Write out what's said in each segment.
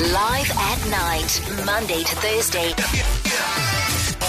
Live at night, Monday to Thursday.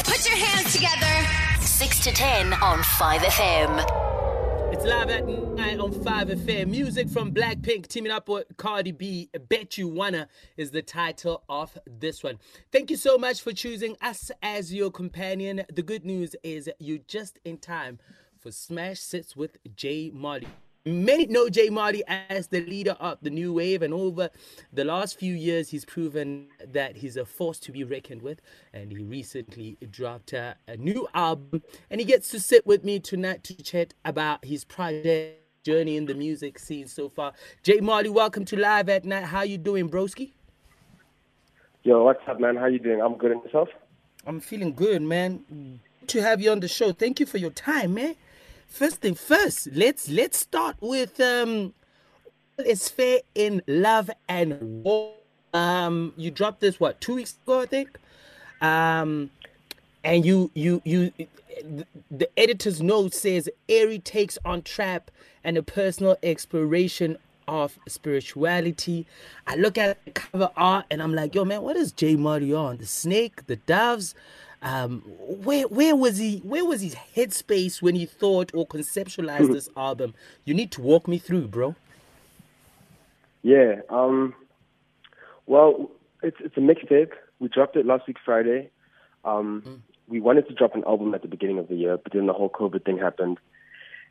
Put your hands together. 6 to 10 on 5FM. It's live at night on 5FM. Music from Blackpink teaming up with Cardi B. Bet You Wanna is the title of this one. Thank you so much for choosing us as your companion. The good news is you're just in time for Smash Sits with J Molley. Many know J Molley as the leader of the new wave, and over the last few years, he's proven that he's a force to be reckoned with. And he recently dropped a, a new album, and he gets to sit with me tonight to chat about his project journey in the music scene so far. J Molley, welcome to Live at Night. How you doing, broski? Yo, what's up, man? How you doing? I'm good. And yourself? I'm feeling good, man. Good to have you on the show. Thank you for your time, man. First thing first, let's let's start with um it's fair in love and war. Um you dropped this what two weeks ago, I think. Um and you you you the editor's note says airy takes on trap and a personal exploration of spirituality. I look at the cover art and I'm like, yo man, what is J Molley on? The snake, the doves, um, where where was he? Where was his headspace when he thought or conceptualized this album? You need to walk me through, bro. Yeah. Um. Well, it's it's a mixtape. We dropped it last week Friday. Um, mm. We wanted to drop an album at the beginning of the year, but then the whole COVID thing happened,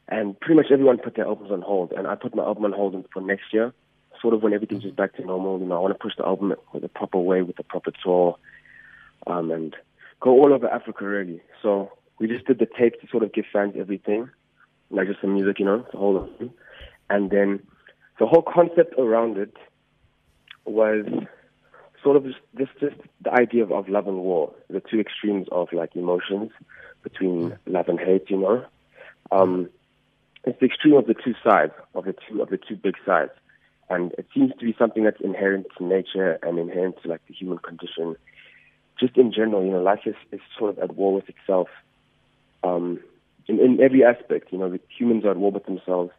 and pretty much everyone put their albums on hold. And I put my album on hold for next year, sort of when everything's just back to normal. You know, I want to push the album with a proper way, with a proper tour, um, and go all over Africa really. So we just did the tape to sort of give fans everything, like just some music, you know, the whole thing. And then the whole concept around it was sort of just, just, just the idea of, of love and war, the two extremes of like emotions between love and hate, you know. Um, it's the extreme of the two sides, of the two of the two big sides. And it seems to be something that's inherent to nature and inherent to like the human condition just in general, you know, life is, is sort of at war with itself um, in, in every aspect. You know, the humans are at war with themselves,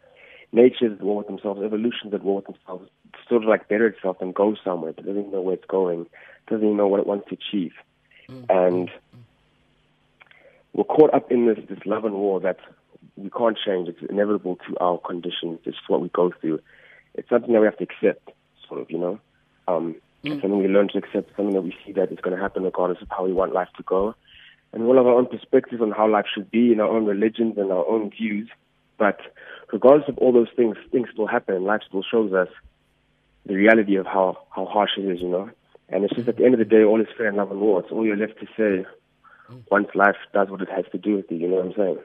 nature is at war with themselves, evolution is at war with themselves, it's sort of like better itself and go somewhere, but doesn't even know where it's going, doesn't even know what it wants to achieve. Mm-hmm. And we're caught up in this, this love and war that we can't change. It's inevitable to our conditions. It's what we go through. It's something that we have to accept, sort of, you know. Um, Mm. Something we learn to accept, something that we see that is going to happen regardless of how we want life to go. And we all have our own perspectives on how life should be in our own religions and our own views. But regardless of all those things, things still happen. Life still shows us the reality of how, how harsh it is, you know. And it's just at the end of the day, all is fair in love and war. It's all you're left to say once life does what it has to do with you, you know what I'm saying?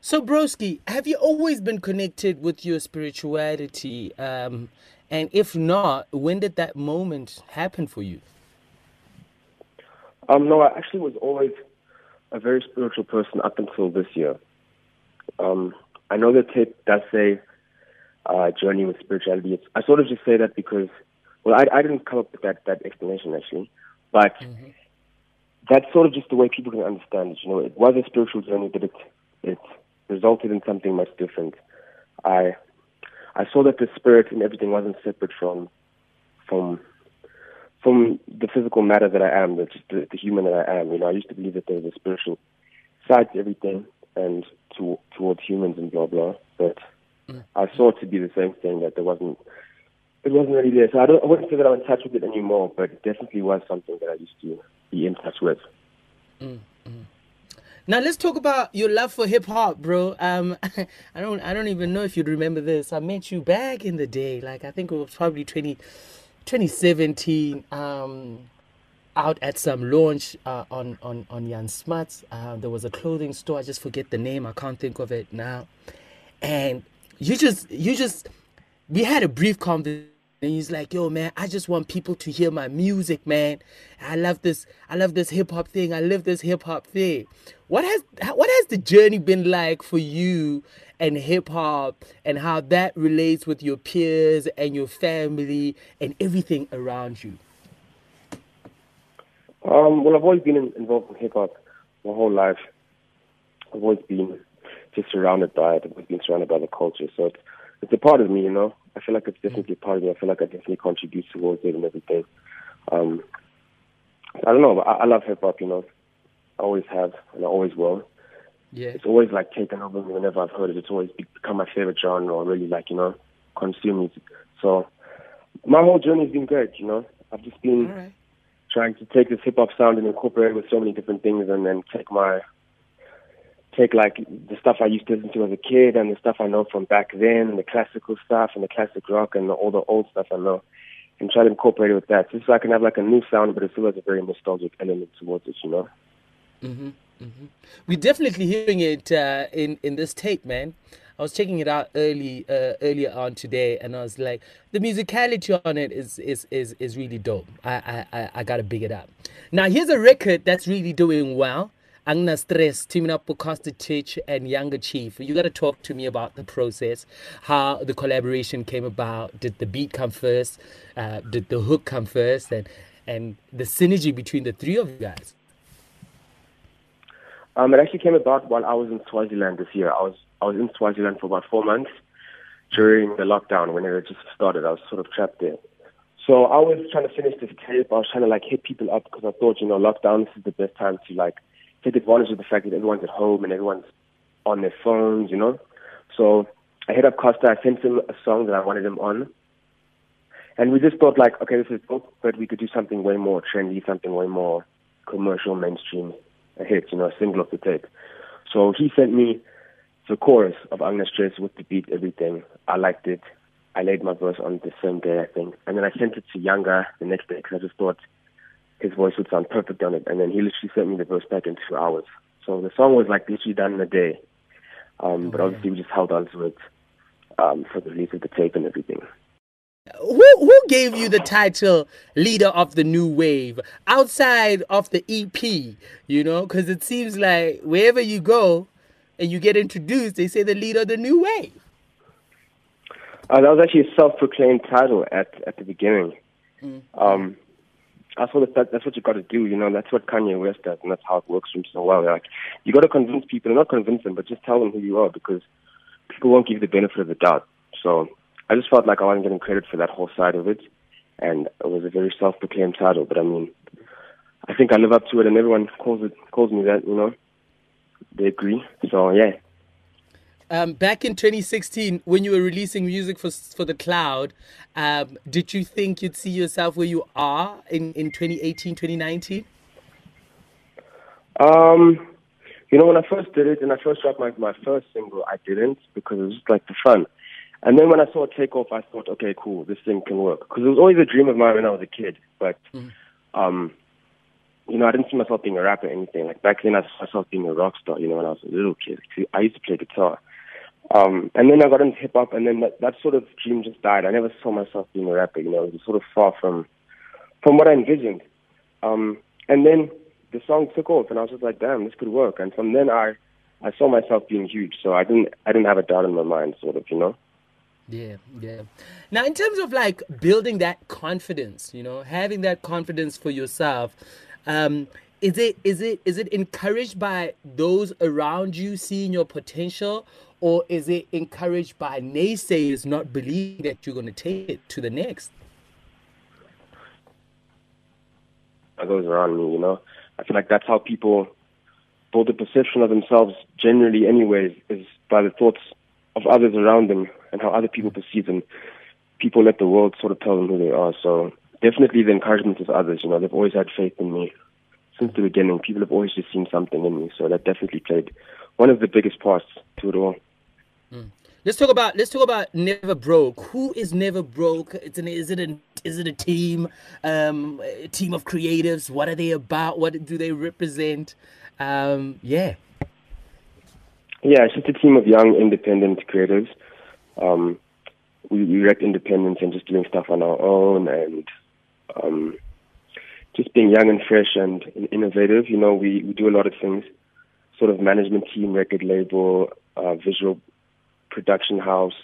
So, Broski, have you always been connected with your spirituality? Um, and if not, when did that moment happen for you? Um, no, I actually was always a very spiritual person up until this year. Um, I know the tape does say uh, journey with spirituality. It's, I sort of just say that because, well, I, I didn't come up with that, that explanation actually, but mm-hmm. that's sort of just the way people can understand it. You know, it was a spiritual journey, but it it resulted in something much different. I I saw that the spirit and everything wasn't separate from from from the physical matter that I am, the, the, the human that I am. You know, I used to believe that there was a spiritual side to everything and to, towards humans and blah blah. But mm. I saw it to be the same thing that there wasn't. It wasn't really there. So I don't. I wouldn't say that I'm in touch with it anymore, but it definitely was something that I used to be in touch with. Mm. Mm. Now let's talk about your love for hip hop, bro. Um, I don't, I don't even know if you'd remember this. I met you back in the day, like I think it was probably 20, 2017. Um, out at some launch uh, on on on Jan Smuts. Uh, there was a clothing store. I just forget the name. I can't think of it now. And you just, you just, we had a brief conversation and he's like, yo, man, I just want people to hear my music, man. I love this. I love this hip hop thing. I live this hip hop thing. What has what has the journey been like for you and hip hop, and how that relates with your peers and your family and everything around you? Um, well, I've always been involved in hip hop my whole life. I've always been just surrounded by it. I've always been surrounded by the culture. So it's it's a part of me, you know. I feel like it's definitely a part of me. I feel like I definitely contribute towards it and everything. Um, I don't know, but I, I love hip hop, you know. I always have, and I always will. Yeah. It's always like taken over me whenever I've heard it. It's always become my favorite genre, or really like you know, consume music. So my whole journey's been great, you know. I've just been right. trying to take this hip hop sound and incorporate it with so many different things, and then take my take like the stuff I used to listen to as a kid and the stuff I know from back then, and the classical stuff and the classic rock and all the old stuff I know, and try to incorporate it with that, just so I can have like a new sound, but it still has a very nostalgic element towards it, you know. Mhm, mhm. We're definitely hearing it uh, in in this tape, man. I was checking it out early uh, earlier on today, and I was like, the musicality on it is is is, is really dope. I I I gotta big it up. Now here's a record that's really doing well. Agna Stress teaming up with Costa Titch and Younger Chief. You gotta talk to me about the process, how the collaboration came about. Did the beat come first? Uh, did the hook come first? And and the synergy between the three of you guys. Um, it actually came about while I was in Swaziland this year. I was I was in Swaziland for about four months during the lockdown when it just started. I was sort of trapped there. So I was trying to finish this tape. I was trying to like hit people up because I thought, you know, lockdown this is the best time to like take advantage of the fact that everyone's at home and everyone's on their phones, you know. So I hit up Costa. I sent him a song that I wanted him on. And we just thought like, okay, this is dope, but we could do something way more trendy, something way more commercial, mainstream, a hit, you know, a single of the tape. So he sent me the chorus of Agnes Stress with the beat, everything. I liked it. I laid my verse on the same day, I think. And then I sent it to Younger the next day because I just thought his voice would sound perfect on it. And then he literally sent me the verse back in two hours. So the song was like literally done in a day. Um, but obviously we just held on to it um, for the release of the tape and everything. who who gave you the title leader of the new wave outside of the EP? You know, because it seems like wherever you go and you get introduced, they say the leader of the new wave. Uh, that was actually a self-proclaimed title at at the beginning. Um, I thought that that's what you got to do. You know, that's what Kanye West does, and that's how it works for him so well. Like, you got to convince people, not convince them, but just tell them who you are, because people won't give you the benefit of the doubt. So I just felt like I wasn't getting credit for that whole side of it, and it was a very self-proclaimed title. But I mean, I think I live up to it, and everyone calls it calls me that. You know, they agree. So yeah. Um, back in 2016, when you were releasing music for for the cloud, um, did you think you'd see yourself where you are in, in 2018, 2019? Um, you know, when I first did it and I first dropped my my first single, I didn't because it was just like the fun. And then when I saw it take off, I thought, okay, cool, this thing can work. Because it was always a dream of mine when I was a kid. But, um, you know, I didn't see myself being a rapper or anything. Like back then, I saw myself being a rock star. You know, when I was a little kid, I used to play guitar. Um, and then I got into hip hop, and then that, that sort of dream just died. I never saw myself being a rapper. You know, it was sort of far from from what I envisioned. Um, and then the song took off, and I was just like, damn, this could work. And from then, I I saw myself being huge. So I didn't I didn't have a doubt in my mind, sort of, you know. Yeah, yeah. Now, in terms of like building that confidence, you know, having that confidence for yourself, um, is it is it is it encouraged by those around you seeing your potential, or is it encouraged by naysayers not believing that you're going to take it to the next? that goes around me, you know. I feel like that's how people build a perception of themselves generally anyways, is by the thoughts of others around them and how other people perceive them. People let the world sort of tell them who they are. So definitely the encouragement of others, you know, they've always had faith in me. Since the beginning, people have always just seen something in me. So that definitely played one of the biggest parts to it all. Let's talk about let's talk about Never Broke. Who is Never Broke? It's an is it a is it a team, um, a team of creatives? What are they about? What do they represent? Um, yeah. Yeah, it's just a team of young, independent creatives. Um, we, we wrecked independence and just doing stuff on our own and um, just being young and fresh and innovative. You know, we, we do a lot of things, sort of management team, record label, uh, visual production house.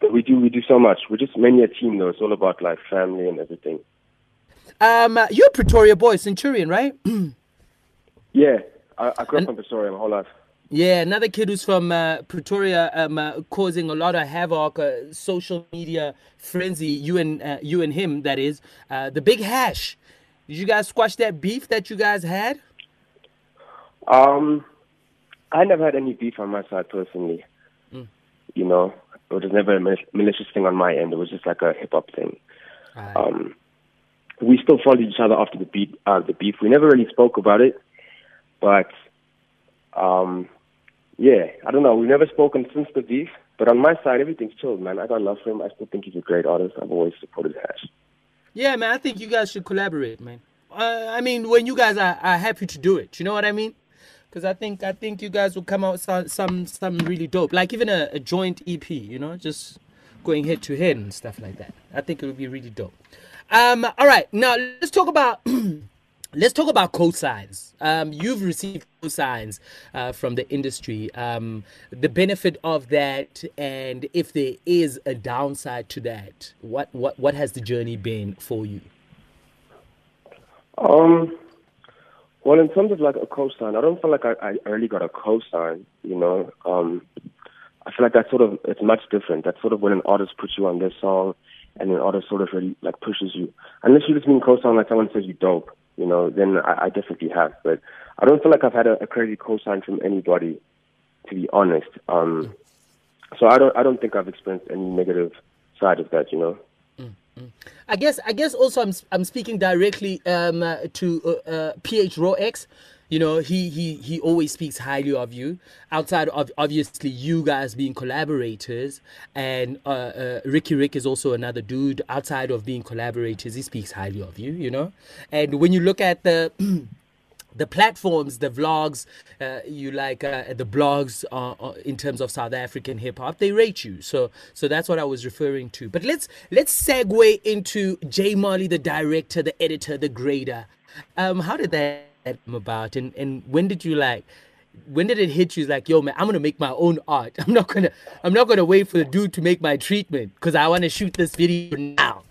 But we do we do so much. We're just mainly a team, though. It's all about like family and everything. Um, you're a Pretoria boy, Centurion, right? Yeah, I, I grew up in Pretoria my whole life. Yeah, another kid who's from uh, Pretoria, um, uh, causing a lot of havoc, uh, social media frenzy. You and uh, you and him, that is. Uh, the big hash. Did you guys squash that beef that you guys had? Um, I never had any beef on my side personally. Mm. You know, it was never a mal- malicious thing on my end. It was just like a hip hop thing. Aye. Um, we still followed each other after the beat, uh, the beef. We never really spoke about it, but um, yeah, I don't know. We've never spoken since the beef. But on my side, everything's chilled, man. I got love for him. I still think he's a great artist. I've always supported Hash. Yeah, man, I think you guys should collaborate, man. Uh, I mean, when you guys are, are happy to do it, you know what I mean? Because I think I think you guys will come out some some some really dope, like even a, a joint EP, you know, just going head to head and stuff like that. I think it would be really dope. Um, all right, now let's talk about let's talk about cosigns. Um, you've received cosigns uh, from the industry. Um, the benefit of that, and if there is a downside to that, what what what has the journey been for you? Um, well, in terms of like a cosign, I don't feel like I, I early got a cosign. You know, um, I feel like that sort of it's much different. That's sort of when an artist puts you on their song, and an artist sort of really like pushes you. Unless you just mean cosign like someone says you dope, you know, then I, I definitely have. But I don't feel like I've had a, a crazy cosign from anybody, to be honest. Um, so I don't I don't think I've experienced any negative side of that. You know. I guess I guess also I'm I'm speaking directly um, to uh, uh, PH Raw X. You know, he he he always speaks highly of you. Outside of obviously you guys being collaborators, and uh, uh, Riky Rick is also another dude. Outside of being collaborators, he speaks highly of you. You know, and when you look at the the platforms, the vlogs, uh, you like uh, the blogs uh, uh, in terms of South African hip hop, they rate you. So, so that's what I was referring to. But let's let's segue into J Molley, the director, the editor, the grader. Um, how did that about, and and when did you like? When did it hit you? Like, yo, man, I'm gonna make my own art. I'm not gonna, I'm not gonna wait for the dude to make my treatment because I want to shoot this video now.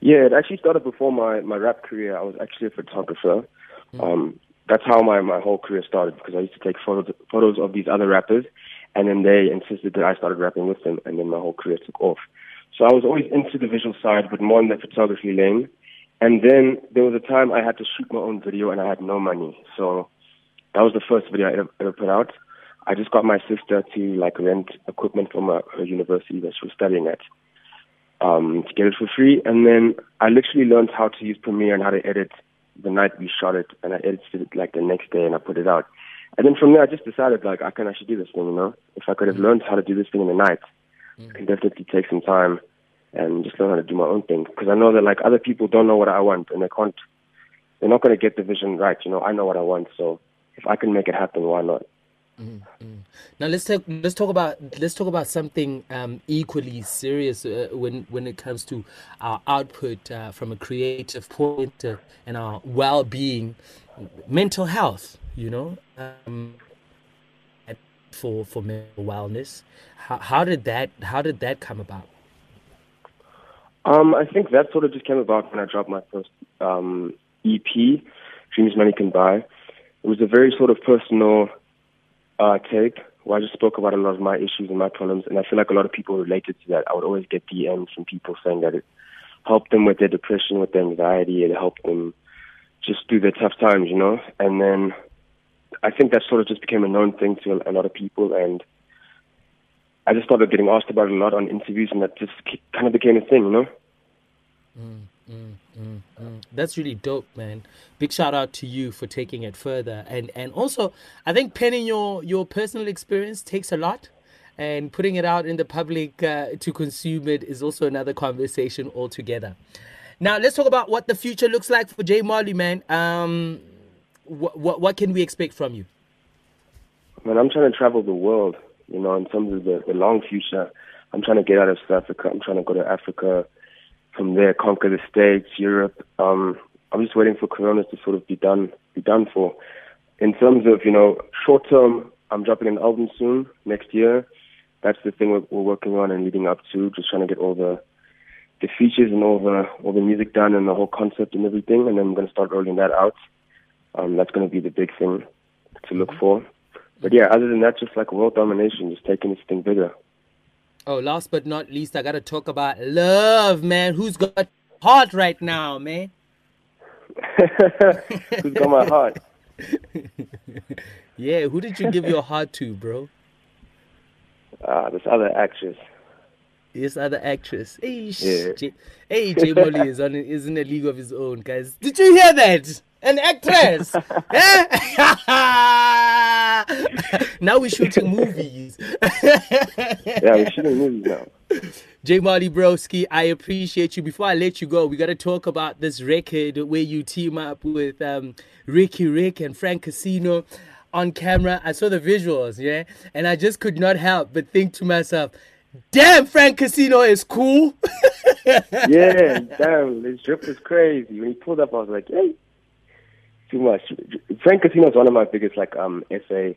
Yeah, it actually started before my, my rap career. I was actually a photographer. Um, that's how my, my whole career started because I used to take photos photos of these other rappers, and then they insisted that I started rapping with them, and then my whole career took off. So I was always into the visual side, but more in the photography lane. And then there was a time I had to shoot my own video, and I had no money. So that was the first video I ever, ever put out. I just got my sister to like rent equipment from her, her university that she was studying at um, to get it for free. And then I literally learned how to use Premiere and how to edit the night we shot it, and I edited it like the next day and I put it out. And then from there, I just decided like I can actually do this thing. You know, if I could have learned how to do this thing in the night, I can definitely take some time and just learn how to do my own thing. Because I know that like other people don't know what I want and they can't. They're not going to get the vision right. You know, I know what I want, so if I can make it happen, why not? Now let's talk. Let's talk about. Let's talk about something um, equally serious uh, when when it comes to our output uh, from a creative point uh, and our well-being, mental health. You know, um, for for mental wellness. How, how did that How did that come about? Um, I think that sort of just came about when I dropped my first um, EP, Dreams Money Can Buy. It was a very sort of personal uh, take where I just spoke about a lot of my issues and my problems, and I feel like a lot of people related to that. I would always get DMs from people saying that it helped them with their depression, with their anxiety, it helped them just through their tough times, you know. And then I think that sort of just became a known thing to a lot of people, and I just started getting asked about it a lot on interviews, and that just kind of became a thing, you know. That's really dope, man. Big shout out to you for taking it further, and and also I think penning your your personal experience takes a lot, and putting it out in the public uh, to consume it is also another conversation altogether. Now let's talk about what the future looks like for J Molley, man. Um, what what what can we expect from you? Man, I'm trying to travel the world, you know, in terms of the, the long future. I'm trying to get out of South Africa. I'm trying to go to Africa, from there conquer the States, Europe. Um, I'm just waiting for Corona to sort of be done, be done for. In terms of, you know, short term, I'm dropping an album soon, next year. That's the thing we're, we're working on and leading up to, just trying to get all the the features and all the all the music done and the whole concept and everything, and then I'm going to start rolling that out. Um, that's going to be the big thing to look for. But yeah, other than that, just like world domination, just taking this thing bigger. Oh, last but not least, I gotta talk about love, man. Who's got heart right now, man? Who's got my heart? yeah, who did you give your heart to, bro? Ah, uh, this other actress. This other actress. Hey, yeah. J- hey, J Molley is on is in a league of his own, guys. Did you hear that? An actress. now we're shooting movies. yeah, we're shooting movies now. J Molley Broski, I appreciate you. Before I let you go, we got to talk about this record where you team up with um, Riky Rick and Frank Casino on camera. I saw the visuals, yeah, and I just could not help but think to myself, damn, Frank Casino is cool. yeah, damn, this drip is crazy. When he pulled up, I was like, hey, too much. Frank Casino is one of my biggest like um SA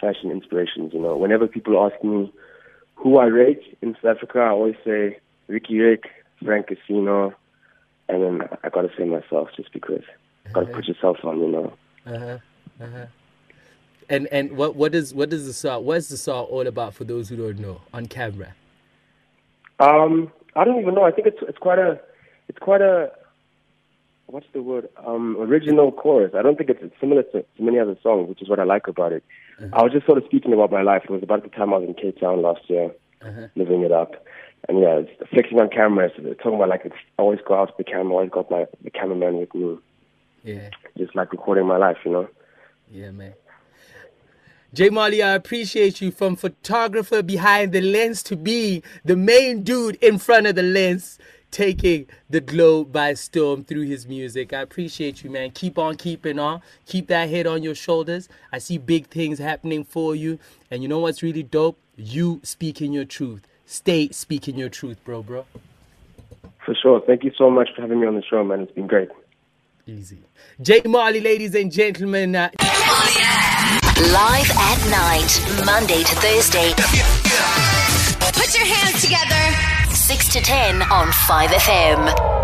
fashion inspirations. You know, whenever people ask me who I rate in South Africa, I always say Riky Rick, Frank Casino, and then I gotta say myself just because uh-huh. gotta put yourself on. You know. Uh-huh. Uh-huh. And and what what is what is the song? What's the song all about for those who don't know on camera? Um, I don't even know. I think it's it's quite a it's quite a what's the word? Um, original chorus. I don't think it's similar to, to many other songs, which is what I like about it. Uh-huh. I was just sort of speaking about my life. It was about the time I was in Cape Town last year, uh-huh. living it up. And yeah, it's flexing on camera. So talking about like it's always go out to the camera, always got my the cameraman with me. Yeah. Just like recording my life, you know. Yeah, man. J Molley, I appreciate you from photographer behind the lens to be the main dude in front of the lens taking the globe by storm through his music. I appreciate you, man. Keep on keeping on. Keep that head on your shoulders. I see big things happening for you. And you know what's really dope? You speaking your truth. Stay speaking your truth, bro, bro. For sure. Thank you so much for having me on the show, man. It's been great. Easy. J Molley, ladies and gentlemen. Uh, Live at night, Monday to Thursday. To 10 on 5FM.